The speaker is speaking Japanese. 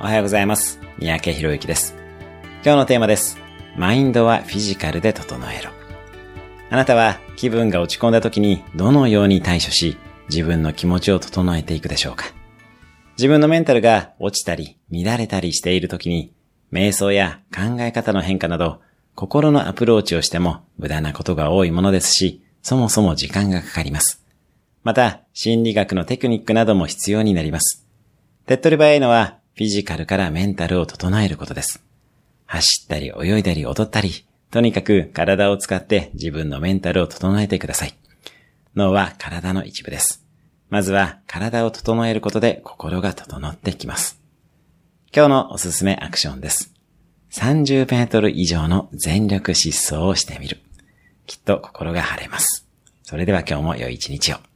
おはようございます。三宅博之です。今日のテーマです。マインドはフィジカルで整えろ。あなたは気分が落ち込んだ時にどのように対処し、自分の気持ちを整えていくでしょうか自分のメンタルが落ちたり乱れたりしている時に、瞑想や考え方の変化など、心のアプローチをしても無駄なことが多いものですし、そもそも時間がかかります。また、心理学のテクニックなども必要になります。手っ取り早いのは、フィジカルからメンタルを整えることです。走ったり泳いだり踊ったり、とにかく体を使って自分のメンタルを整えてください。脳は体の一部です。まずは体を整えることで心が整ってきます。今日のおすすめアクションです。30メートル以上の全力疾走をしてみる。きっと心が晴れます。それでは今日も良い一日を。